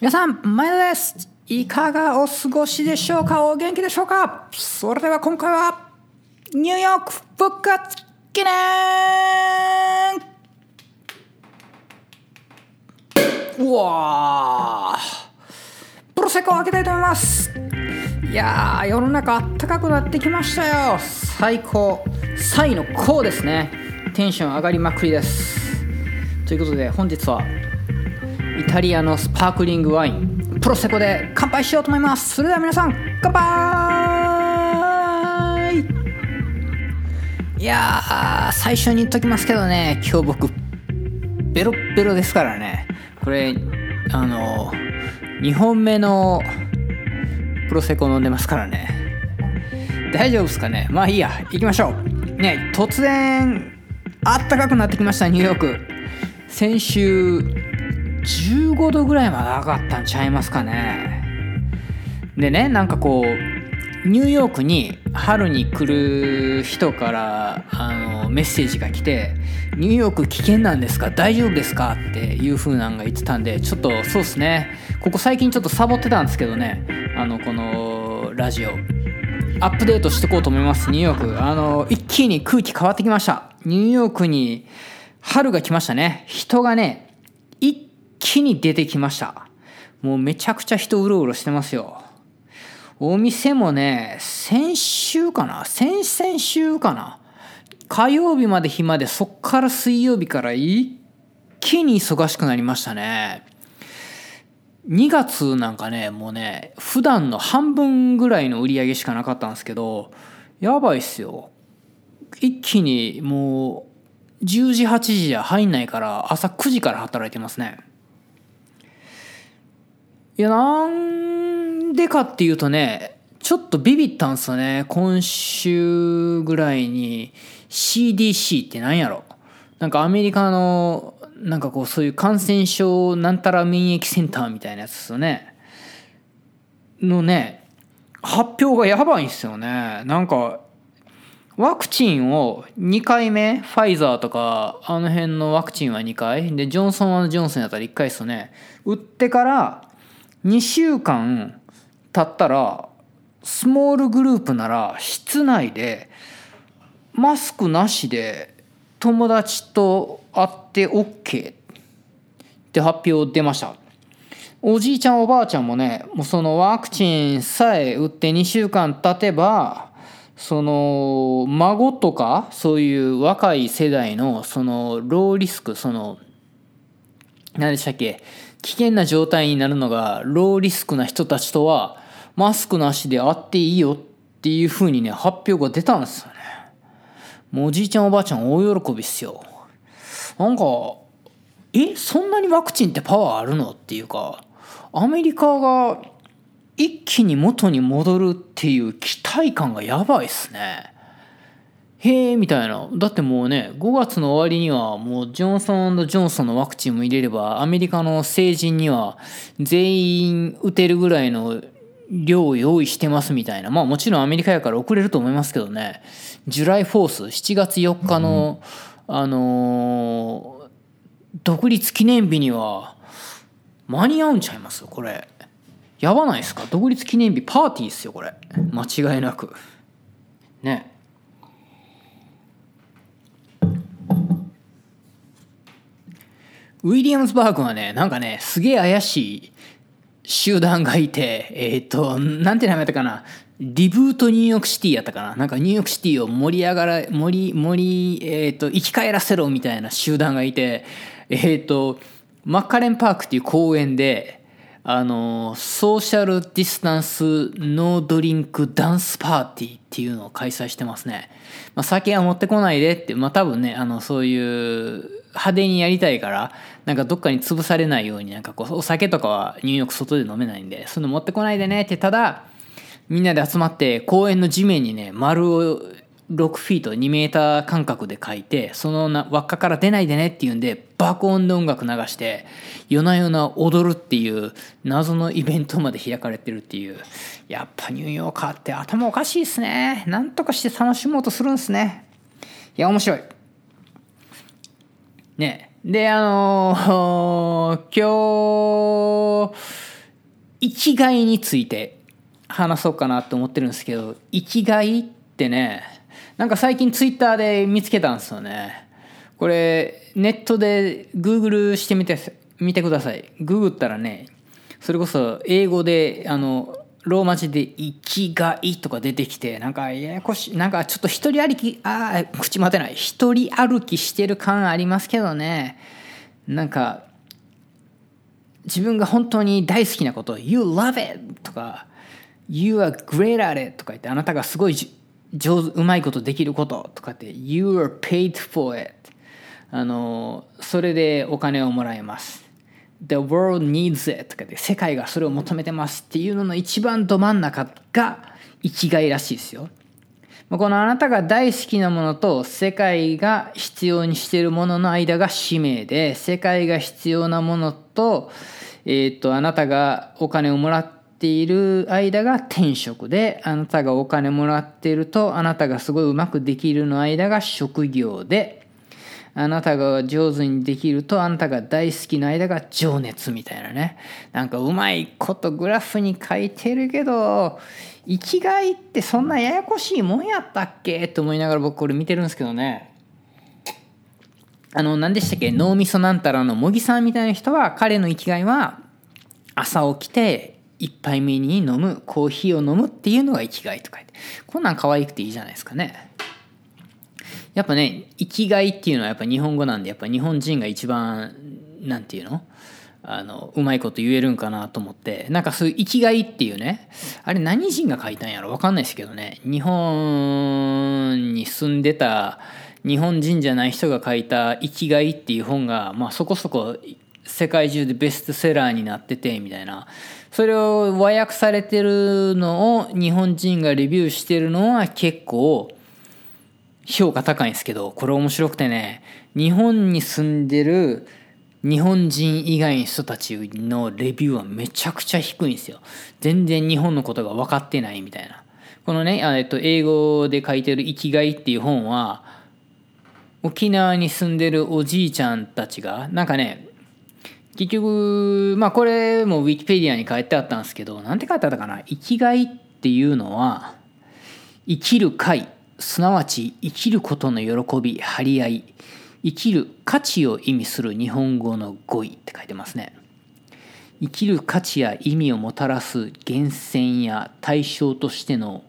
皆さん、前田です。いかがお過ごしでしょうか？お元気でしょうか？それでは今回は、ニューヨーク復活記念！うわー。プロセコを開けたいと思います。いやー、世の中あったかくなってきましたよ。最高、サイの高ですね。テンション上がりまくりです。ということで、本日は、イタリアのスパークリングワインプロセコで乾杯しようと思います。それでは皆さん乾杯。いやー最初に言っときますけどね今日僕ベロッベロですからね。これあの2本目のプロセコ飲んでますからね。大丈夫ですかね。まあいいや。行きましょう。ね突然あったかくなってきましたニューヨーク。先週15度ぐらいまで上がったんちゃいますかね。でねなんかこうニューヨークに春に来る人からあのメッセージが来て「ニューヨーク危険なんですか？大丈夫ですか?」っていう風なんが言ってたんでちょっとそうっすね。ここ最近ちょっとサボってたんですけどね。あのこのラジオ。アップデートしていこうと思います。ニューヨーク。あの一気に空気変わってきました。ニューヨークに春が来ましたね。人がね一気に出てきました。もうめちゃくちゃ人うろうろしてますよ。お店もね先週かな？先々週かな？火曜日まで暇でそっから水曜日から一気に忙しくなりましたね。2月なんかねもうね普段の半分ぐらいの売り上げしかなかったんですけどやばいっすよ。一気にもう10時8時じゃ入んないから朝9時から働いてますね。いやなんでかっていうとねちょっとビビったんすよね。今週ぐらいに CDC って何やろ。なんかアメリカのなんかこうそういう感染症なんたら免疫センターみたいなやつですよね。のね発表がやばいんですよね。なんかワクチンを2回目ファイザーとかあの辺のワクチンは2回。でジョンソンジョンソンやったら1回ですよね。打ってから2週間経ったらスモールグループなら室内でマスクなしで友達と会って OK って発表出ました。おじいちゃんおばあちゃんもねもうそのワクチンさえ打って2週間経てばその孫とかそういう若い世代のそのローリスクその何でしたっけ危険な状態になるのがローリスクな人たちとはマスクなしで会っていいよっていう風にね発表が出たんですよね。もうおじいちゃんおばあちゃん大喜びっすよ。なんかえそんなにワクチンってパワーあるのっていうかアメリカが一気に元に戻るっていう期待感がやばいっすね。へえみたいな。だってもうね5月の終わりにはもうジョンソンジョンソンのワクチンも入れればアメリカの成人には全員打てるぐらいの量を用意してますみたいな。まあもちろんアメリカやから遅れると思いますけどね。ジュライフォース7月4日の、あのー独立記念日には間に合うんちゃいます？これ。やばないですか？独立記念日パーティーっすよこれ。間違いなく。ね。ウィリアムズバーグはねなんかねすげえ怪しい集団がいてえっ、となんて名前やったかな？リブートニューヨークシティやったかな？なんかニューヨークシティを盛り上がら盛り盛りえっ、と生き返らせろみたいな集団がいてえっ、とマッカレンパークっていう公園であのソーシャルディスタンスノードリンクダンスパーティーっていうのを開催してますね。まあ、酒は持ってこないでって、まあ、多分ねあのそういう派手にやりたいからなんかどっかに潰されないようになんかこうお酒とかはニューヨーク外で飲めないんでそういうの持ってこないでねってただみんなで集まって公園の地面にね丸を6フィート2メーター間隔で書いてそのな輪っかから出ないでねっていうんで爆音で音楽流して夜な夜な踊るっていう謎のイベントまで開かれてるっていう。やっぱニューヨーカーって頭おかしいっすね。なんとかして楽しもうとするんすね。いや面白い。ね。であのー 今日生きがいについて話そうかなと思ってるんですけど生きがいってねなんか最近ツイッターで見つけたんですよね。これネットで Google してみてみてください。ググったらねそれこそ英語であのローマ字で「生きがい」とか出てきてなんかややこしいなんかちょっと一人歩きああ口待てない。一人歩きしてる感ありますけどね。なんか自分が本当に大好きなこと「You love it」とか「You are great at it」とか言ってあなたがすごい上手うまいことできることとかって「You are paid for it」あのそれでお金をもらえます。The world needs it とかで世界がそれを求めてますっていうのの一番ど真ん中が生きがいらしいですよ。このあなたが大好きなものと世界が必要にしているものの間が使命で世界が必要なものと,、えー、とあなたがお金をもらっている間が転職であなたがお金もらっているとあなたがすごいうまくできるの間が職業であなたが上手にできるとあなたが大好きな間が情熱みたいなね。なんかうまいことグラフに書いてるけど生きがいってそんなややこしいもんやったっけ？と思いながら僕これ見てるんですけどね。あの何でしたっけ？脳みそなんたらの茂木さんみたいな人は彼の生きがいは朝起きて一杯目に飲むコーヒーを飲むっていうのが生きがいとか言って。こんなん可愛くていいじゃないですかね。やっぱね生きがいっていうのはやっぱ日本語なんでやっぱ日本人が一番なんていうの？あのうまいこと言えるんかなと思って。なんかそういう生きがいっていうねあれ何人が書いたんやろ？分かんないですけどね。日本に住んでた日本人じゃない人が書いた「生きがい」っていう本が、まあ、そこそこ世界中でベストセラーになっててみたいな。それを和訳されてるのを日本人がレビューしてるのは結構評価高いんですけどこれ面白くてね日本に住んでる日本人以外の人たちのレビューはめちゃくちゃ低いんですよ。全然日本のことが分かってないみたいな。このね、えっと、英語で書いてる「生きがい」っていう本は沖縄に住んでるおじいちゃんたちがなんかね結局まあこれもウィキペディアに書いてあったんですけどなんて書いてあったかな？生きがいっていうのは生きる会。すなわち生きることの喜び張り合い生きる価値を意味する日本語の語彙って書いてますね。生きる価値や意味をもたらす源泉や対象としての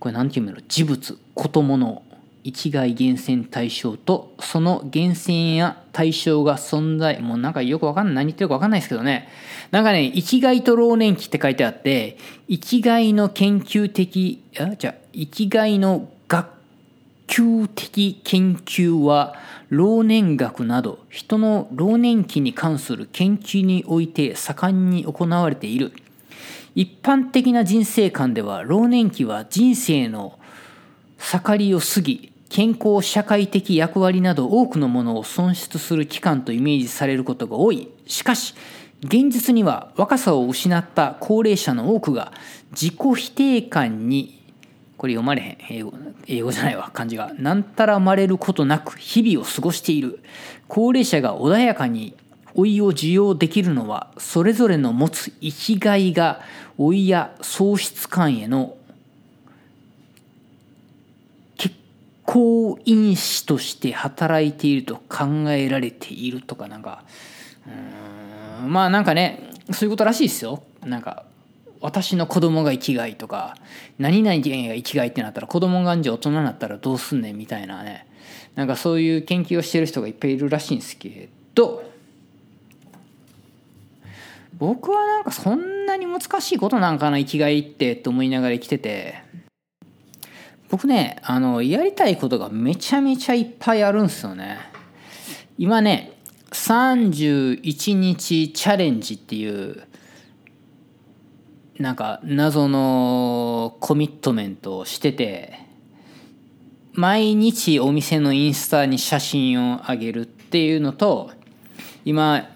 これ何て言うの？事物こともの一概源泉対象とその源泉や対象が存在もうなんかよくわかんない何言ってるかわかんないですけどね。なんかね生きがいと老年期って書いてあって生きがいの研究的あじゃあ生きがいの学級的研究は老年学など人の老年期に関する研究において盛んに行われている。一般的な人生観では老年期は人生の盛りを過ぎ健康社会的役割など多くのものを損失する期間とイメージされることが多い。しかし現実には若さを失った高齢者の多くが自己否定感にこれ読まれへん。英語英語じゃないわ。漢字が。何たらまれることなく日々を過ごしている。高齢者が穏やかに老いを受容できるのはそれぞれの持つ生きがいが老いや喪失感への結構因子として働いていると考えられているとかなんかうーんまあなんかねそういうことらしいですよ。なんか私の子供が生きがいとか何々が生きがいってなったら子供がんじゃ大人になったらどうすんねんみたいなね。なんかそういう研究をしてる人がいっぱいいるらしいんですけど僕はなんかそんなに難しいことなんかな生きがいってと思いながら生きてて。僕ねあのやりたいことがめちゃめちゃいっぱいあるんですよね。今ね31日チャレンジっていうなんか謎のコミットメントをしてて毎日お店のインスタに写真を上げるっていうのと今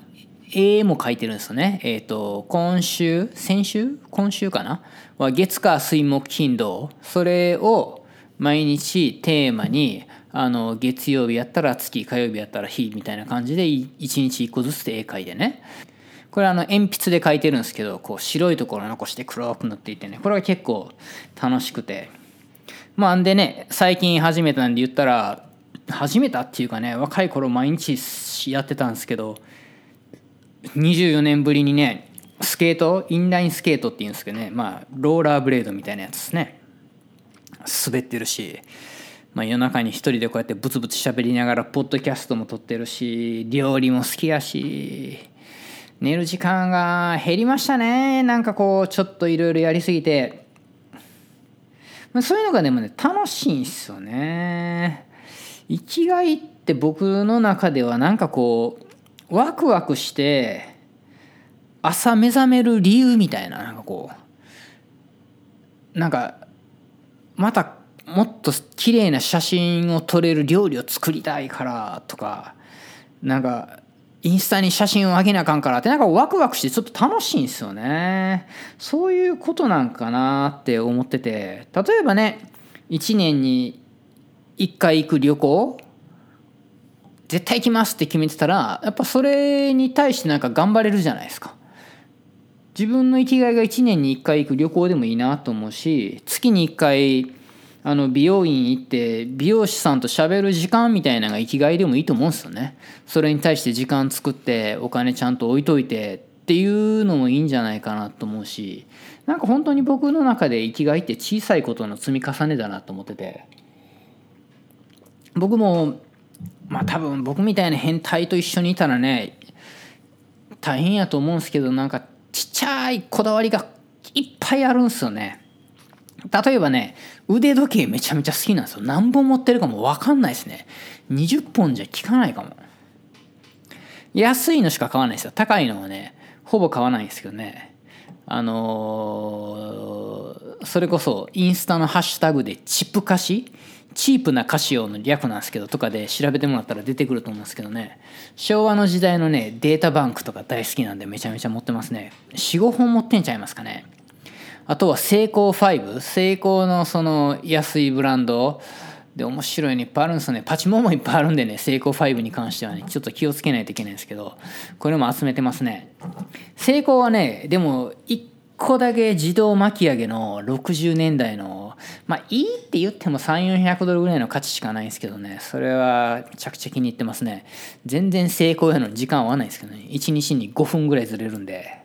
絵も描いてるんですよね。えっ、と今週先週？今週かな？は月火水木金土。それを毎日テーマにあの月曜日やったら月火曜日やったら日みたいな感じで1日1個ずつで絵描いてね。これあの鉛筆で描いてるんですけどこう白いところ残して黒く塗っていてねこれが結構楽しくて。まあんでね最近始めたんで言ったら始めたっていうかね若い頃毎日やってたんですけど24年ぶりにねスケートインラインスケートっていうんですけどねまあローラーブレードみたいなやつですね。滑ってるし、まあ、夜中に一人でこうやってブツブツ喋りながらポッドキャストも撮ってるし料理も好きやし寝る時間が減りましたね。なんかこうちょっといろいろやりすぎて、そういうのがでもね楽しいんすよね。生きがいって僕の中ではなんかこうワクワクして朝目覚める理由みたいななんかこう。なんかまたもっと綺麗な写真を撮れる料理を作りたいからとかなんかインスタに写真を上げなあかんからってなんかワクワクしてちょっと楽しいんですよね。そういうことなんかなって思ってて。例えばね1年に1回行く旅行絶対行きますって決めてたらやっぱそれに対してなんか頑張れるじゃないですか。自分の生きがいが1年に1回行く旅行でもいいなと思うし月に1回あの美容院行って美容師さんと喋る時間みたいなのが生きがいでもいいと思うんですよね。それに対して時間作ってお金ちゃんと置いといてっていうのもいいんじゃないかなと思うしなんか本当に僕の中で生きがいって小さいことの積み重ねだなと思ってて僕もまあ多分僕みたいな変態と一緒にいたらね大変やと思うんですけどなんかちっちゃいこだわりがいっぱいあるんですよね。例えばね、腕時計めちゃめちゃ好きなんですよ。何本持ってるかも分かんないですね。20本じゃ効かないかも。安いのしか買わないですよ。高いのはね、ほぼ買わないんですけどね。あのー、それこそインスタのハッシュタグでチップ歌詞チープな歌詞用の略なんですけどとかで調べてもらったら出てくると思うんですけどね昭和の時代のねデータバンクとか大好きなんでめちゃめちゃ持ってますね45本持ってんちゃいますかねあとはセイコー5セイコーのその安いブランド。で面白いのいっぱいあるんですよね。パチモンもいっぱいあるんでね。セイコー5に関してはね。ちょっと気をつけないといけないんですけど。これも集めてますね。セイコーはねでも1個だけ自動巻き上げの60年代のまあいいって言っても3400ドルぐらいの価値しかないんですけどね。それは着々気に入ってますね。全然成功やの時間合わないんですけどね。1日に5分ぐらいずれるんで。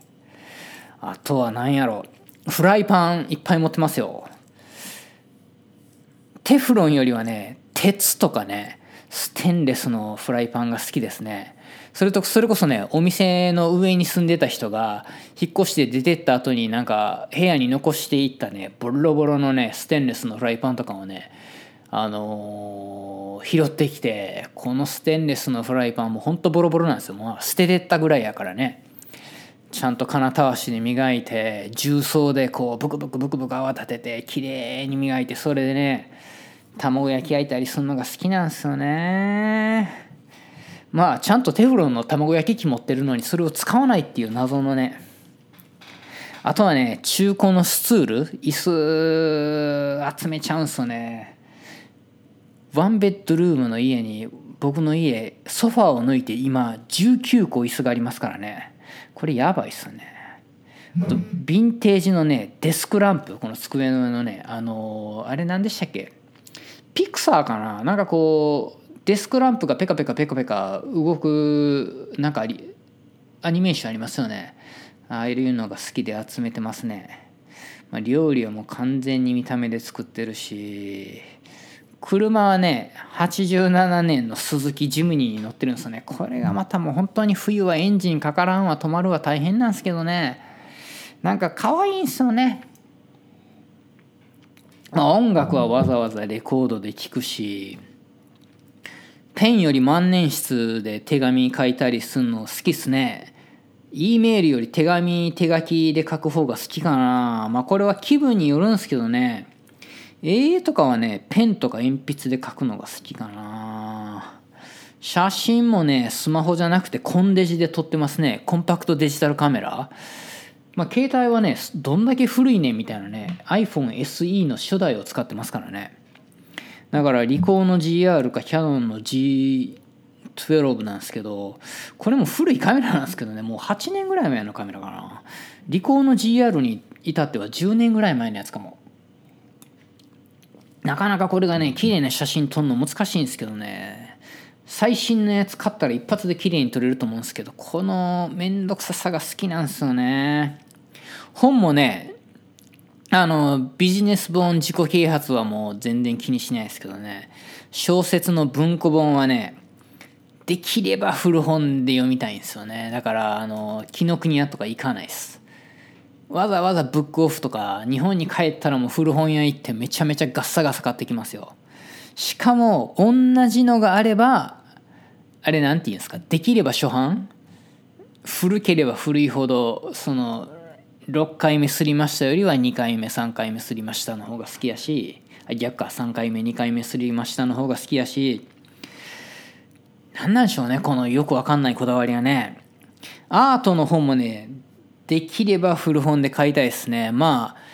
あとは何やろう。フライパンいっぱい持ってますよ。テフロンよりはね鉄とかねステンレスのフライパンが好きですね。それとそれこそねお店の上に住んでた人が引っ越して出てった後になんか部屋に残していったねボロボロのねステンレスのフライパンとかをねあのー、拾ってきてこのステンレスのフライパンもほんとボロボロなんですよ。もう捨ててったぐらいやからね。ちゃんと金たわしで磨いて重曹でこうブクブクブクブク泡立てて綺麗に磨いてそれでね卵焼き焼いたりするのが好きなんですよね。まあちゃんとテフロンの卵焼き器持ってるのにそれを使わないっていう謎のね。あとはね中古のスツール？椅子集めちゃうんすよね。ワンベッドルームの家に僕の家ソファーを抜いて今19個椅子がありますからね。これやばいっすよねヴィンテージのねデスクランプこの机の上のねあの、あれ何でしたっけ？ピクサーかな？なんかこうデスクランプがペカペカペカペカ動くなんかアニメーションありますよね。ああいうのが好きで集めてますね、まあ、料理はもう完全に見た目で作ってるし。車はね87年のスズキジムニーに乗ってるんですよね。これがまたもう本当に冬はエンジンかからんわ止まるわ大変なんですけどね。なんか可愛いんすよね。まあ、音楽はわざわざレコードで聴くしペンより万年筆で手紙書いたりすんの好きっすね。E メールより手紙手書きで書く方が好きかな。まあこれは気分によるんすけどね。絵とかはねペンとか鉛筆で書くのが好きかな。写真もねスマホじゃなくてコンデジで撮ってますね。コンパクトデジタルカメラ。まあ、携帯はねどんだけ古いねみたいなね iPhone SE の初代を使ってますからね。だからリコーの GR かキャノンの G12 なんですけどこれも古いカメラなんですけどねもう8年ぐらい前のカメラかな。リコーの GR に至っては10年ぐらい前のやつかも。なかなかこれがね綺麗な写真撮るの難しいんですけどね。最新のやつ買ったら一発で綺麗に撮れると思うんですけどこの面倒くささが好きなんですよね。本もねあのビジネス本自己啓発はもう全然気にしないですけどね。小説の文庫本はねできれば古本で読みたいんですよね。だからあの紀ノ国屋とか行かないです。わざわざブックオフとか日本に帰ったらもう古本屋行ってめちゃめちゃガッサガサ買ってきますよ。しかも同じのがあればあれなんて言うんですかできれば初版古ければ古いほどその6回目すりましたよりは2回目3回目すりましたの方が好きやし逆か3回目2回目すりましたの方が好きやし何なんでしょうねこのよくわかんないこだわりはね。アートの本もねできれば古本で買いたいですね。まあ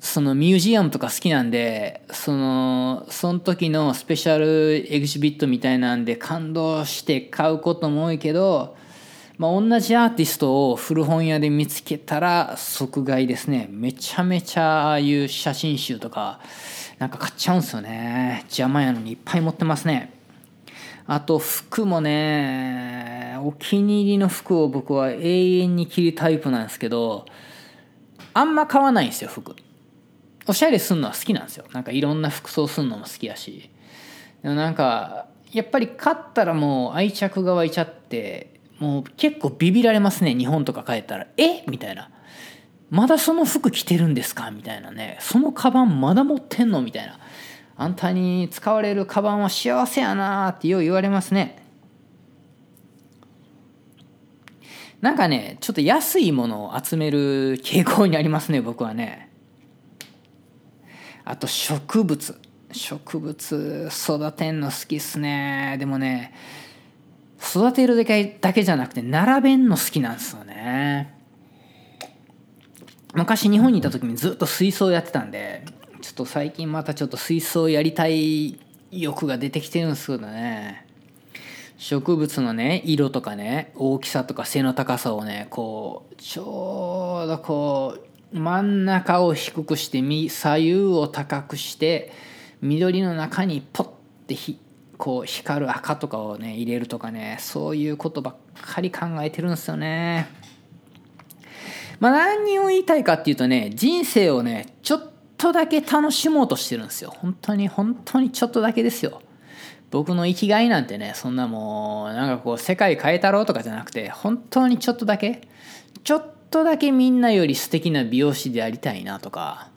そのミュージアムとか好きなんでそのその時のスペシャルエグジビットみたいなんで感動して買うことも多いけど、まあ、同じアーティストを古本屋で見つけたら即買いですね。めちゃめちゃああいう写真集とかなんか買っちゃうんすよね。邪魔やのにいっぱい持ってますね。あと服もねお気に入りの服を僕は永遠に着るタイプなんですけどあんま買わないんですよ服。おしゃれすんのは好きなんですよ。なんかいろんな服装すんのも好きやし。でもなんかやっぱり買ったらもう愛着が湧いちゃってもう結構ビビられますね日本とか帰ったら「え？みたいな「まだその服着てるんですか?」みたいなね「そのカバンまだ持ってんの?」みたいな。あんたに使われるカバンは幸せやなってよう言われますね。なんかねちょっと安いものを集める傾向にありますね僕はね。あと植物。植物育てんの好きっすね。でもね育てるだけだけじゃなくて並べんの好きなんですよね。昔日本にいた時にずっと水槽やってたんでちょっと最近またちょっと水槽やりたい欲が出てきてるんですけどね植物のね色とかね大きさとか背の高さをねこうちょうどこう真ん中を低くして左右を高くして緑の中にポッてひこう光る赤とかをね入れるとかねそういうことばっかり考えてるんですよね。まあ何を言いたいかっていうとね人生をねちょっとだけ楽しもうとしてるんですよ本当に本当にちょっとだけですよ。僕の生きがいなんてねそんなもうなんかこう世界変えたろうとかじゃなくて本当にちょっとだけちょっとだけみんなより素敵な美容師でありたいなとか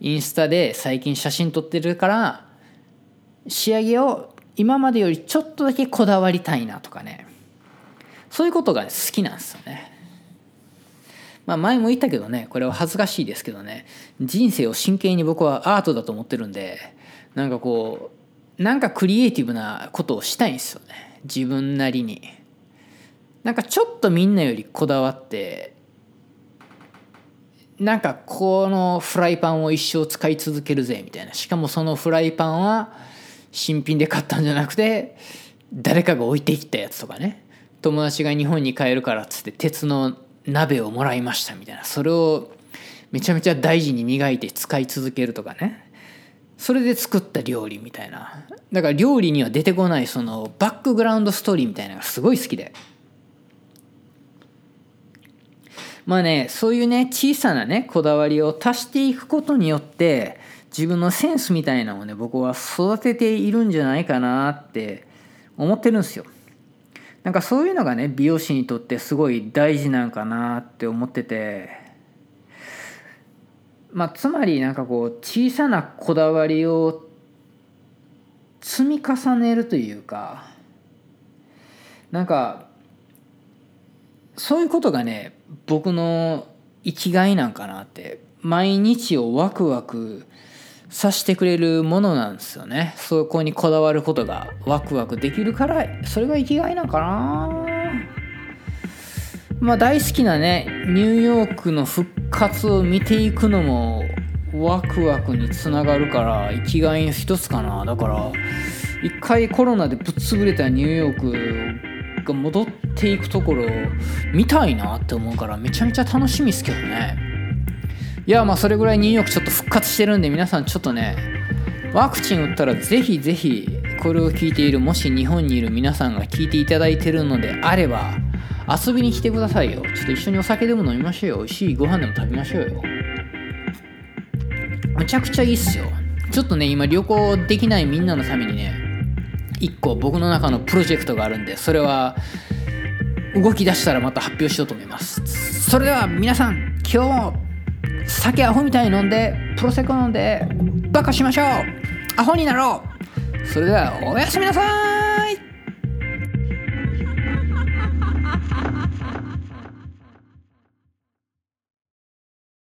インスタで最近写真撮ってるから仕上げを今までよりちょっとだけこだわりたいなとかねそういうことが好きなんですよね。まあ前も言ったけどねこれは恥ずかしいですけどね人生を真剣に僕はアートだと思ってるんでなんかこうなんかクリエイティブなことをしたいんですよね自分なりに。なんかちょっとみんなよりこだわってなんかこのフライパンを一生使い続けるぜみたいなしかもそのフライパンは新品で買ったんじゃなくて誰かが置いてきたやつとかね友達が日本に帰るからっつって鉄の鍋をもらいましたみたいな。それをめちゃめちゃ大事に磨いて使い続けるとかね。それで作った料理みたいな。だから料理には出てこないそのバックグラウンドストーリーみたいなのがすごい好きで。まあねそういうね小さなねこだわりを足していくことによって自分のセンスみたいなのをね僕は育てているんじゃないかなって思ってるんですよ。なんかそういうのがね美容師にとってすごい大事なんかなって思ってて。まあつまりなんかこう小さなこだわりを積み重ねるというかなんかそういうことがね僕の生きがいなんかなって毎日をワクワクさしてくれるものなんですよね。そこにこだわることがワクワクできるからそれが生きがいなんかな。まあ大好きなねニューヨークの復活を見ていくのもワクワクにつながるから生きがいの一つかな。だから一回コロナでぶっ潰れたニューヨークが戻っていくところを見たいなって思うからめちゃめちゃ楽しみっすけどね。いやまあそれぐらいニューヨークちょっと復活してるんで皆さんちょっとねワクチン打ったらぜひぜひこれを聞いているもし日本にいる皆さんが聞いていただいてるのであれば遊びに来てくださいよ。ちょっと一緒にお酒でも飲みましょうよ。美味しいご飯でも食べましょうよ。むちゃくちゃいいっすよ。ちょっとね今旅行できないみんなのためにね一個僕の中のプロジェクトがあるんでそれは動き出したらまた発表しようと思います。それでは皆さん今日も酒アホみたいに飲んでプロセコ飲んでバカしましょう。アホになろう。それではおやすみなさい。